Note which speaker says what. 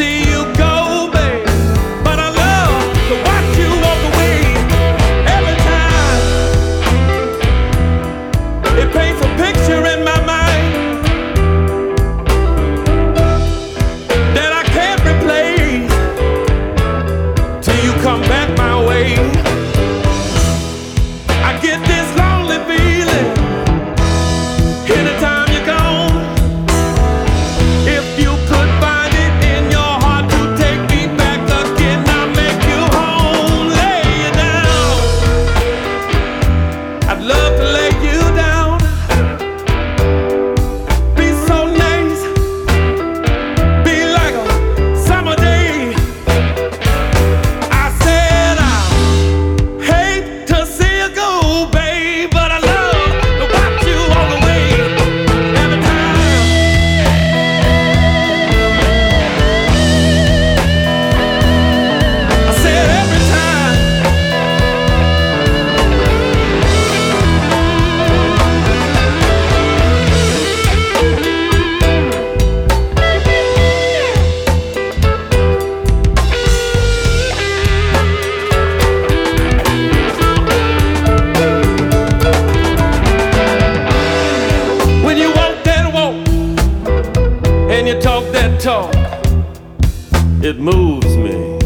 Speaker 1: see you go, babe. But I love to watch you walk away every time. It paints a picture in my mind that I can't replace till you come back my way. You talk that talk, it moves me.